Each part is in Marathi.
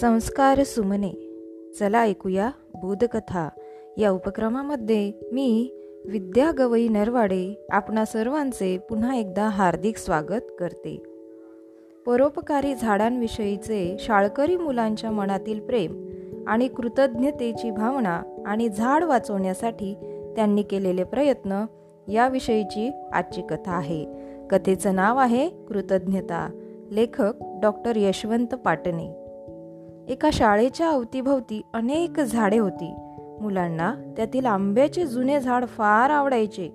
संस्कार सुमने. चला ऐकूया बोधकथा. या उपक्रमामध्ये मी विद्या गवई नरवाडे आपणा सर्वांचे पुन्हा एकदा हार्दिक स्वागत करते. परोपकारी झाडांविषयीचे शाळकरी मुलांच्या मनातील प्रेम आणि कृतज्ञतेची भावना आणि झाड वाचवण्यासाठी त्यांनी केलेले प्रयत्न याविषयीची आजची कथा आहे. कथेचं नाव आहे कृतज्ञता. लेखक डॉक्टर यशवंत पाटणे. एका शाळेच्या अवतीभोवती अनेक झाडे होती. मुलांना त्यातील आंब्याचे जुने झाड फार आवडायचे.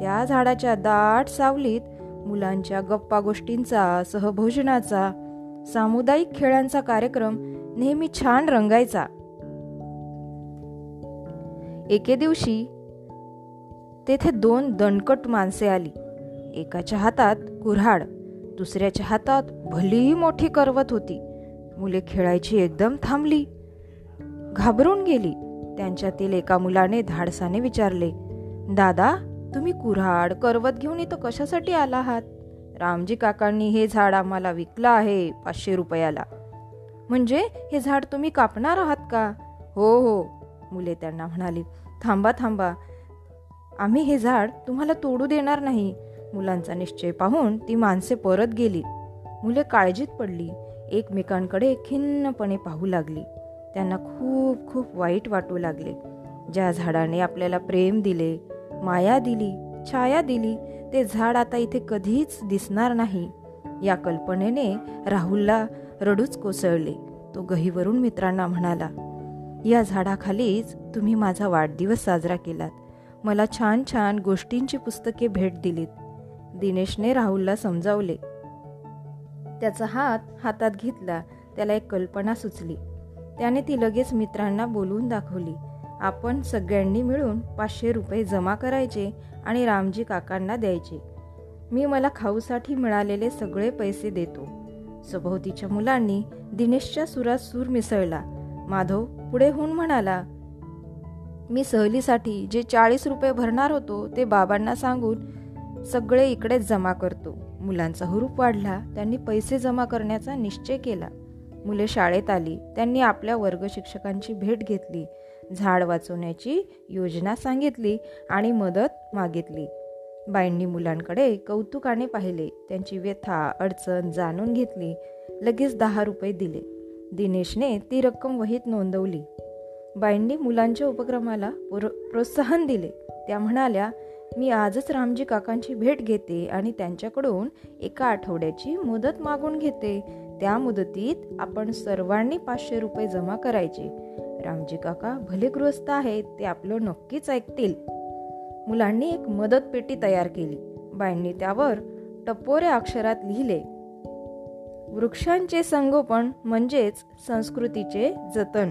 त्या झाडाच्या दाट सावलीत मुलांच्या गप्पा गोष्टींचा सहभोजनाचा सामुदायिक खेळांचा कार्यक्रम नेहमी छान रंगायचा. एके दिवशी तेथे दोन दणकट माणसे आली. एकाच्या हातात कुऱ्हाड दुसऱ्याच्या हातात भली मोठी करवत होती. मुले खेळायची एकदम थांबली. घाबरून गेली. त्यांच्यातील एका मुलाने धाडसाने विचारले दादा तुम्ही कुऱ्हाड करवत घेऊन इथं कशासाठी आला आहात रामजी काकांनी हे झाड आम्हाला विकलं आहे पाचशे रुपयाला. म्हणजे हे झाड तुम्ही कापणार आहात का? हो हो मुले त्यांना म्हणाली. थांबा थांबा. आम्ही हे झाड तुम्हाला तोडू देणार नाही. मुलांचा निश्चय पाहून ती माणसे परत गेली. मुले काळजीत पडली. एकमेकांकडे खिन्नपणे पाहू लागली. त्यांना खूप खूप वाईट वाटू लागले. ज्या झाडाने आपल्याला प्रेम दिले माया दिली छाया दिली ते झाड आता इथे कधीच दिसणार नाही. या कल्पनेने राहुलला रडूच कोसळले. तो गहीवरून मित्रांना म्हणाला या झाडाखालीच तुम्ही माझा वाढदिवस साजरा केलात. मला छान छान गोष्टींची पुस्तके भेट दिलीत. दिनेशने राहुलला समजावले त्याचा हात हातात घेतला. त्याला एक कल्पना सुचली. त्याने ती लगेच मित्रांना बोलवून दाखवली. आपण सगळ्यांनी मिळून पाचशे रुपये जमा करायचे आणि रामजी काकांना द्यायचे. मी मला खाऊसाठी मिळालेले सगळे पैसे देतो. सभोवतीच्या मुलांनी दिनेशच्या सुरात सूर मिसळला. माधव पुढे होऊन म्हणाला मी सहलीसाठी जे चाळीस रुपये भरणार होतो ते बाबांना सांगून सगळे इकडेच जमा करतो. मुलांचा हुरूप वाढला त्यांनी पैसे जमा करण्याचा निश्चय केला. मुले शाळेत आली त्यांनी आपल्या वर्ग शिक्षकांची भेट घेतली झाड वाचवण्याची योजना सांगितली आणि मदत मागितली. बाईंनी मुलांकडे कौतुकाने पाहिले त्यांची व्यथा अडचण जाणून घेतली लगेच दहा रुपये दिले. दिनेशने ती रक्कम वहीत नोंदवली. बाईंनी मुलांच्या उपक्रमाला प्रोत्साहन दिले. त्या म्हणाल्या मी आजच रामजी काकांची भेट घेते आणि त्यांच्याकडून एका आठवड्याची मुदत मागून घेते. त्या मुदतीत आपण सर्वांनी पाचशे रुपये जमा करायचे. रामजी काका भले गृहस्थ आहेत ते आपलं नक्कीच ऐकतील. मुलांनी एक मदत पेटी तयार केली. बाईंनी त्यावर टपोऱ्या अक्षरात लिहिले. वृक्षांचे संगोपन म्हणजेच संस्कृतीचे जतन.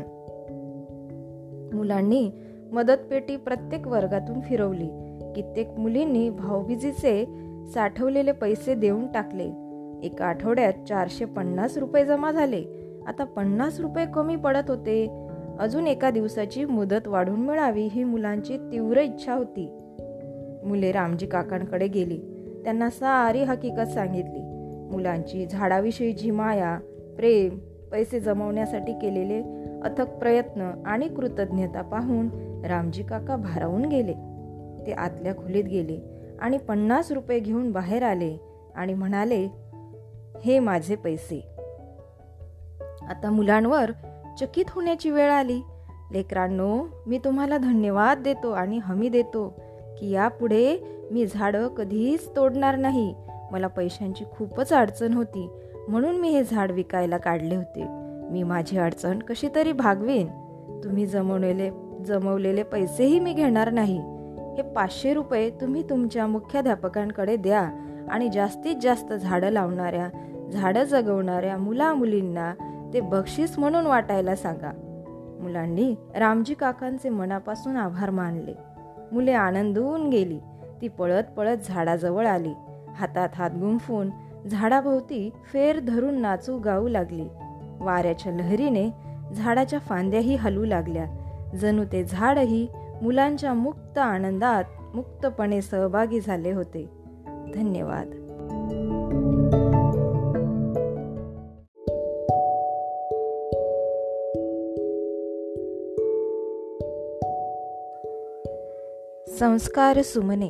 मुलांनी मदत पेटी प्रत्येक वर्गातून फिरवली. कित्येक मुलींनी भाऊबीजीचे साठवलेले पैसे देऊन टाकले. एका आठवड्यात चारशे पन्नास रुपये जमा झाले. आता पन्नास रुपये कमी पडत होते. अजून एका दिवसाची मुदत वाढून मिळावी ही मुलांची तीव्र इच्छा होती. मुले रामजी काकांकडे गेली. त्यांना सारी हकीकत सांगितली. मुलांची झाडाविषयीची माया प्रेम पैसे जमवण्यासाठी केलेले अथक प्रयत्न आणि कृतज्ञता पाहून रामजी काका भारावून गेले. ते आतल्या खोलीत गेले आणि पन्नास रुपये घेऊन बाहेर आले आणि म्हणाले हे माझे पैसे. आता मुलांवर चकित होण्याची वेळ आली. लेकरांनो मी तुम्हाला धन्यवाद देतो आणि हमी देतो की यापुढे मी झाडं कधीच तोडणार नाही. मला पैशांची खूपच अडचण होती म्हणून मी हे झाड विकायला काढले होते. मी माझी अडचण कशी तरी भागवीन. तुम्ही जमवलेले जमवलेले पैसेही मी घेणार नाही. हे पाचशे रुपये तुम्ही तुमच्या मुख्याध्यापकांकडे द्या आणि जास्तीत जास्त झाडं लावणाऱ्या झाडं जगवणाऱ्या मुलामुलींना ते बक्षीस म्हणून वाटायला सांगा. मुलांनी रामजी काकांचे मनापासून आभार मानले. मुले आनंदून गेली. ती पळत पळत झाडाजवळ आली. हातात हात गुंफून झाडाभोवती फेर धरून नाचू गाऊ लागली. वाऱ्याच्या लहरीने झाडाच्या फांद्याही हलू लागल्या. जणू ते झाडही मुलांच्या मुक्त आनंदात मुक्तपणे सहभागी झाले होते. धन्यवाद. संस्कार सुमने.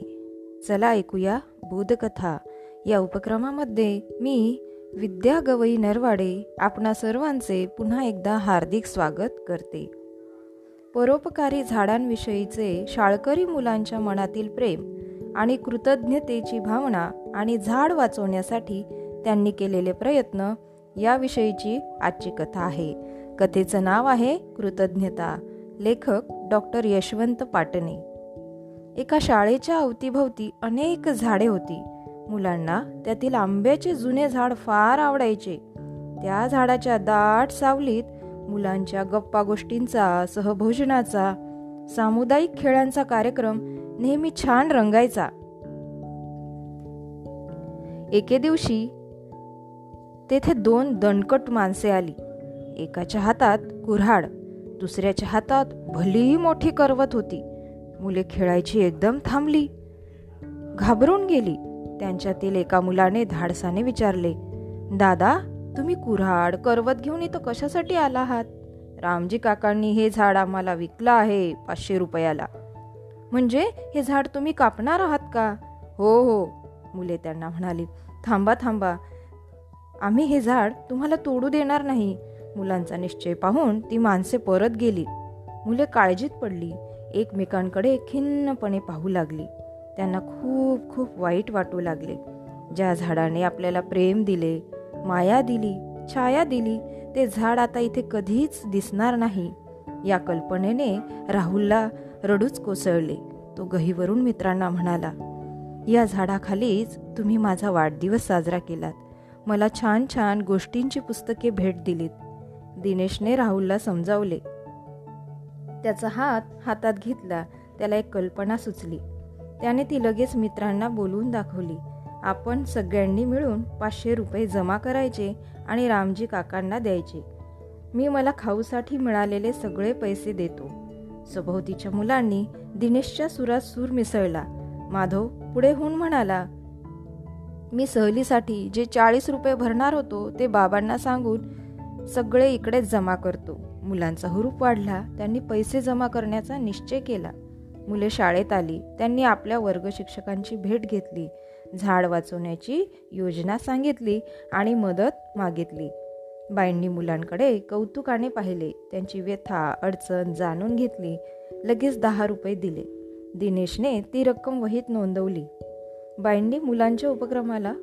चला ऐकूया बोधकथा. या उपक्रमामध्ये मी विद्या गवई नरवाडे आपणा सर्वांचे पुन्हा एकदा हार्दिक स्वागत करते. परोपकारी झाडांविषयीचे शाळकरी मुलांच्या मनातील प्रेम आणि कृतज्ञतेची भावना आणि झाड वाचवण्यासाठी त्यांनी केलेले प्रयत्न याविषयीची आजची कथा आहे. कथेचं नाव आहे कृतज्ञता. लेखक डॉक्टर यशवंत पाटणे. एका शाळेच्या अवतीभवती अनेक झाडे होती. मुलांना त्यातील आंब्याचे जुने झाड फार आवडायचे. त्या झाडाच्या दाट सावलीत मुलांच्या गप्पा गोष्टींचा सहभोजनाचा सामुदायिक खेळांचा कार्यक्रम नेहमी छान रंगायचा. एके दिवशी तेथे दोन दणकट माणसे आली. एकाच्या हातात कुऱ्हाड दुसऱ्याच्या हातात भलीही मोठी करवत होती. मुले खेळायची एकदम थांबली. घाबरून गेली. त्यांच्यातील एका मुलाने धाडसाने विचारले दादा तुम्ही कुऱ्हाड करवत घेऊन इथं कशासाठी आला आहात रामजी काकांनी हे झाड आम्हाला विकलं आहे पाचशे रुपयाला. म्हणजे हे झाड तुम्ही कापणार आहात का? हो हो मुले त्यांना म्हणाली. थांबा थांबा. आम्ही हे झाड तुम्हाला तोडू देणार नाही. मुलांचा निश्चय पाहून ती माणसे परत गेली. मुले काळजीत पडली. एकमेकांकडे खिन्नपणे पाहू लागली. त्यांना खूप खूप वाईट वाटू लागले. ज्या झाडाने आपल्याला प्रेम दिले माया दिली छाया दिली ते झाड आता इथे कधीच दिसणार नाही. या कल्पनेने राहुलला रडूच कोसळले. तो गहीवरून मित्रांना म्हणाला या झाडाखालीच तुम्ही माझा वाढदिवस साजरा केलात. मला छान छान गोष्टींची पुस्तके भेट दिलीत. दिनेशने राहुलला समजावले. त्याचा हात हातात घेतला त्याला एक कल्पना सुचली. त्याने ती लगेच मित्रांना बोलवून दाखवली. आपण सगळ्यांनी मिळून पाचशे रुपये जमा करायचे आणि रामजी काकांना द्यायचे. मी मला खाऊसाठी मिळालेले सगळे पैसे देतो. सभोवतीच्या मुलांनी दिनेशच्या सुरात सूर मिसळला. माधव पुढे होऊन म्हणाला मी सहलीसाठी जे चाळीस रुपये भरणार होतो ते बाबांना सांगून सगळे इकडेच जमा करतो. मुलांचा हुरूप वाढला. त्यांनी पैसे जमा करण्याचा निश्चय केला. मुले शाळेत आली. त्यांनी आपल्या वर्गशिक्षकांची भेट घेतली. झाड वाचवण्याची योजना सांगितली आणि मदत मागितली. बाईंनी मुलांकडे कौतुकाने पाहिले. त्यांची व्यथा अडचण जाणून घेतली. लगेच दहा रुपये दिले. दिनेशने ती रक्कम वहीत नोंदवली. बाईंनी मुलांच्या उपक्रमाला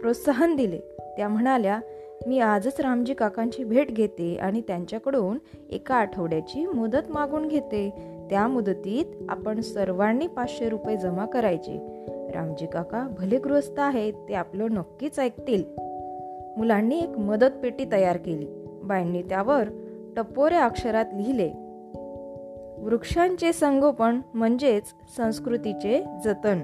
प्रोत्साहन दिले. त्या म्हणाल्या मी आजच रामजी काकांची भेट घेते आणि त्यांच्याकडून एका आठवड्याची मुदत मागून घेते. त्या मुदतीत आपण सर्वांनी पाचशे रुपये जमा करायचे. रामजी काका भले गृहस्थ आहेत ते आपलं नक्कीच ऐकतील. मुलांनी एक मदत पेटी तयार केली. बाईंनी त्यावर टपोऱ्या अक्षरात लिहिले. वृक्षांचे संगोपन म्हणजेच संस्कृतीचे जतन.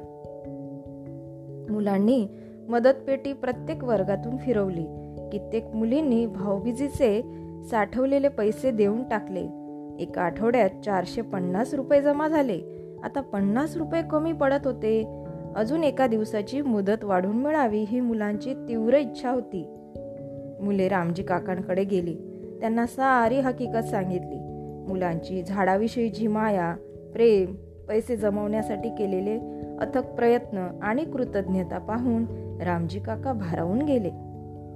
मुलांनी मदत पेटी प्रत्येक वर्गातून फिरवली. कित्येक मुलींनी भाऊबीजीचे साठवलेले पैसे देऊन टाकले. एका आठवड्यात चारशे पन्नास रुपये जमा झाले. आता पन्नास रुपये कमी पडत होते. अजून एका दिवसाची मुदत वाढून मिळावी ही मुलांची तीव्र इच्छा होती. मुले रामजी काकांकडे गेली. त्यांना सारी हकीकत सांगितली. मुलांची झाडाविषयीची माया प्रेम पैसे जमवण्यासाठी केलेले अथक प्रयत्न आणि कृतज्ञता पाहून रामजी काका भारावून गेले.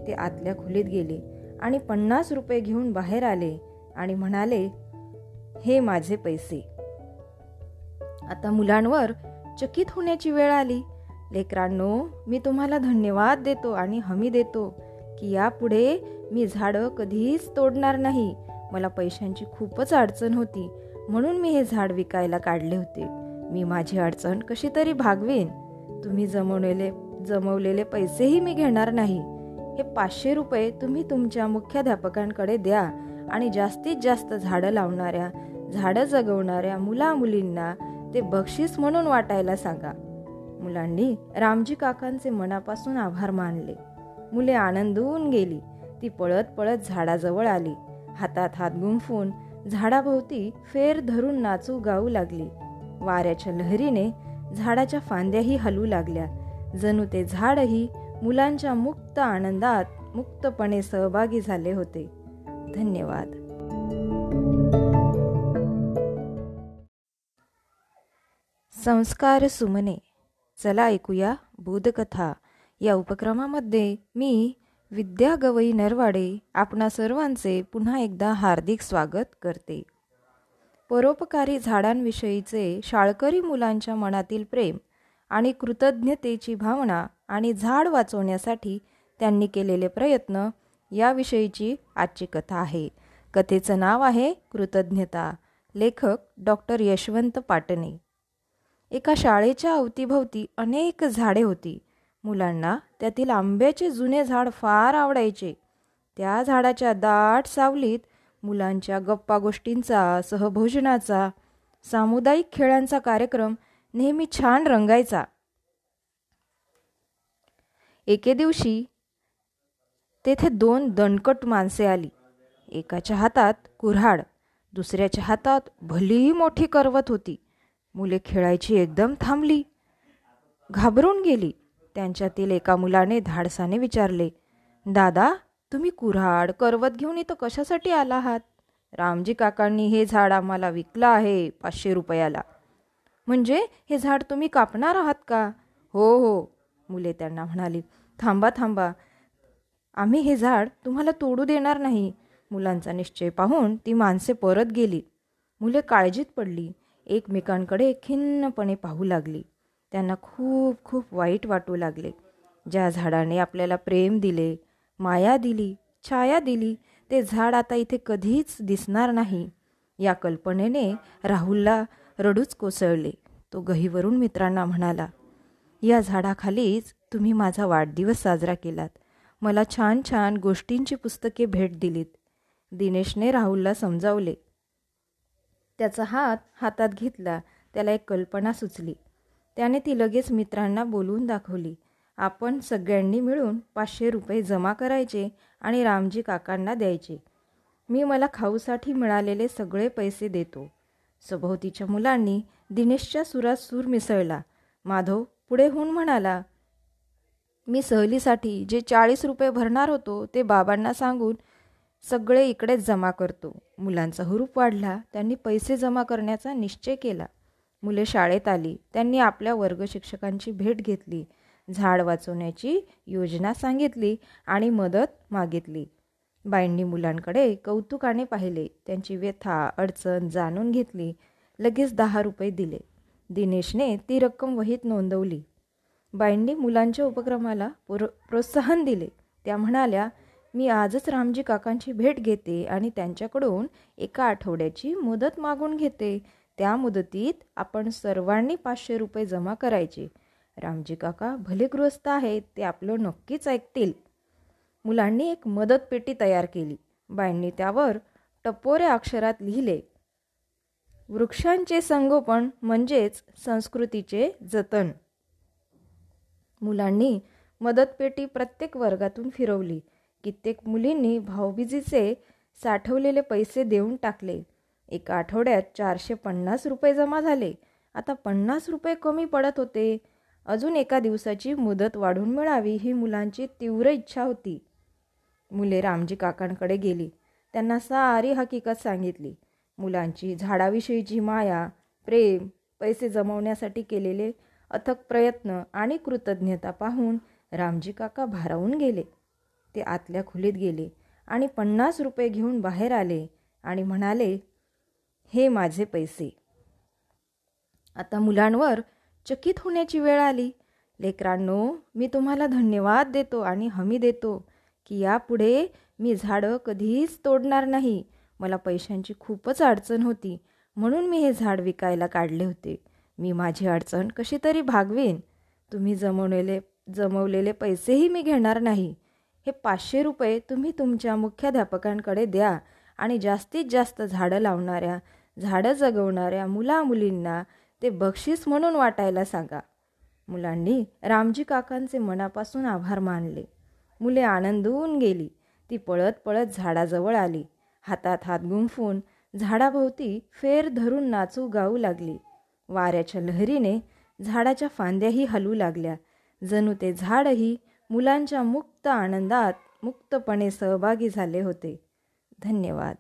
ते आतल्या खोलीत गेले आणि पन्नास रुपये घेऊन बाहेर आले आणि म्हणाले हे माझे पैसे. आता मुलांवर चकित होण्याची वेळ आली. लेकरांनो मी तुम्हाला धन्यवाद देतो आणि हमी देतो की यापुढे मी झाडं कधीच तोडणार नाही. मला पैशांची खूपच अडचण होती. म्हणून मी हे झाड विकायला काढले होते. मी माझी अडचण कशी तरी भागवेन. तुम्ही जमवलेले जमवलेले पैसेही मी घेणार नाही. हे पाचशे रुपये तुम्ही तुमच्या मुख्याध्यापकांकडे द्या आणि जास्तीत जास्त झाडं लावणाऱ्या झाडं जगवणाऱ्या मुला मुलींना ते बक्षीस म्हणून वाटायला सांगा. मुलांनी रामजी काकांचे मनापासून आभार मानले. मुले आनंदून गेली. ती पळत पळत झाडाजवळ आली. हातात हात गुंफून झाडाभोवती फेर धरून नाचू गाऊ लागली. वाऱ्याच्या लहरीने झाडाच्या फांद्याही हलू लागल्या. जणू ते झाडही मुलांच्या मुक्त आनंदात मुक्तपणे सहभागी झाले होते. धन्यवाद. संस्कार सुमने. चला ऐकूया बोधकथा. या उपक्रमामध्ये मी विद्या गवई नरवाडे आपणा सर्वांचे पुन्हा एकदा हार्दिक स्वागत करते. परोपकारी झाडांविषयीचे शाळकरी मुलांच्या मनातील प्रेम आणि कृतज्ञतेची भावना आणि झाड वाचवण्यासाठी त्यांनी केलेले प्रयत्न याविषयीची आजची कथा आहे. कथेचं नाव आहे कृतज्ञता. लेखक डॉक्टर यशवंत पाटणे. एका शाळेच्या अवतीभवती अनेक झाडे होती. मुलांना त्यातील आंब्याचे जुने झाड फार आवडायचे. त्या झाडाच्या दाट सावलीत मुलांच्या गप्पा गोष्टींचा सहभोजनाचा सामुदायिक खेळांचा कार्यक्रम नेहमी छान रंगायचा. एके दिवशी तेथे दोन दणकट माणसे आली. एकाच्या हातात कुऱ्हाड दुसऱ्याच्या हातात भली मोठी करवत होती. मुले खेळायची एकदम थांबली. घाबरून गेली. त्यांच्यातील एका मुलाने धाडसाने विचारले दादा तुम्ही कुऱ्हाड करवत घेऊन इथं कशासाठी आला आहात? रामजी काकांनी हे झाड आम्हाला विकलं आहे पाचशे रुपयाला. म्हणजे हे झाड तुम्ही कापणार आहात का? हो हो मुले त्यांना म्हणाली. थांबा थांबा. आम्ही हे झाड तुम्हाला तोडू देणार नाही. मुलांचा निश्चय पाहून ती माणसे परत गेली. मुले काळजीत पडली. एकमेकांकडे खिन्नपणे पाहू लागली. त्यांना खूप खूप वाईट वाटू लागले. ज्या झाडाने आपल्याला प्रेम दिले माया दिली छाया दिली ते झाड आता इथे कधीच दिसणार नाही. या कल्पनेने राहुलला रडूच कोसळले. तो गहीवरून मित्रांना म्हणाला या झाडाखालीच तुम्ही माझा वाढदिवस साजरा केलात. मला छान छान गोष्टींची पुस्तके भेट दिलीत. दिनेशने राहुलला समजावले त्याचा हात हातात घेतला. त्याला एक कल्पना सुचली. त्याने ती लगेच मित्रांना बोलवून दाखवली. आपण सगळ्यांनी मिळून पाचशे रुपये जमा करायचे आणि रामजी काकांना द्यायचे. मी मला खाऊसाठी मिळालेले सगळे पैसे देतो. सभोवतीच्या मुलांनी दिनेशच्या सुरात सूर मिसळला. माधव पुढे होऊन म्हणाला मी सहलीसाठी जे चाळीस रुपये भरणार होतो ते बाबांना सांगून सगळे इकडेच जमा करतो. मुलांचा हुरूप वाढला. त्यांनी पैसे जमा करण्याचा निश्चय केला. मुले शाळेत आली. त्यांनी आपल्या वर्ग शिक्षकांची भेट घेतली. झाड वाचवण्याची योजना सांगितली आणि मदत मागितली. बाईंनी मुलांकडे कौतुकाने पाहिले. त्यांची व्यथा अडचण जाणून घेतली. लगेच दहा रुपये दिले. दिनेशने ती रक्कम वहीत नोंदवली. बाईंनी मुलांच्या उपक्रमाला प्रो प्रोत्साहन दिले. त्या म्हणाल्या मी आजच रामजी काकांची भेट घेते आणि त्यांच्याकडून एका आठवड्याची मुदत मागून घेते. त्या मुदतीत आपण सर्वांनी पाचशे रुपये जमा करायचे. रामजी काका भले गृहस्थ आहेत ते आपलं नक्कीच ऐकतील. मुलांनी एक मदत पेटी तयार केली. बाईंनी त्यावर टपोऱ्या अक्षरात लिहिले. वृक्षांचे संगोपन म्हणजेच संस्कृतीचे जतन. मुलांनी मदतपेटी प्रत्येक वर्गातून फिरवली. कित्येक मुलींनी भाऊबीजीचे साठवलेले पैसे देऊन टाकले. एका आठवड्यात चारशे पन्नास रुपये जमा झाले. आता पन्नास रुपये कमी पडत होते. अजून एका दिवसाची मुदत वाढून मिळावी ही मुलांची तीव्र इच्छा होती. मुले रामजी काकांकडे गेली. त्यांना सारी हकीकत सांगितली. मुलांची झाडाविषयीची माया प्रेम पैसे जमवण्यासाठी केलेले अथक प्रयत्न आणि कृतज्ञता पाहून रामजी काका भारावून गेले. ते आतल्या खोलीत गेले आणि पन्नास रुपये घेऊन बाहेर आले आणि म्हणाले हे माझे पैसे. आता मुलांवर चकित होण्याची वेळ आली. लेकरांनो मी तुम्हाला धन्यवाद देतो आणि हमी देतो की यापुढे मी झाडं कधीच तोडणार नाही. मला पैशांची खूपच अडचण होती म्हणून मी हे झाड विकायला काढले होते. मी माझी अडचण कशी तरी भागवीन. तुम्ही जमवलेले जमवलेले पैसेही मी घेणार नाही. हे पाचशे रुपये तुम्ही तुमच्या मुख्याध्यापकांकडे द्या आणि जास्तीत जास्त झाडं लावणाऱ्या झाडं जगवणाऱ्या मुलामुलींना ते बक्षीस म्हणून वाटायला सांगा. मुलांनी रामजी काकांचे मनापासून आभार मानले. मुले आनंदवून गेली. ती पळत पळत झाडाजवळ आली. हातात हात गुंफून झाडाभोवती फेर धरून नाचू गाऊ लागली. वाऱ्याच्या लहरीने झाडाच्या फांद्याही हलू लागल्या. जणू ते झाडही मुलांच्या मुक्त आनंदात मुक्तपणे सहभागी झाले होते. धन्यवाद.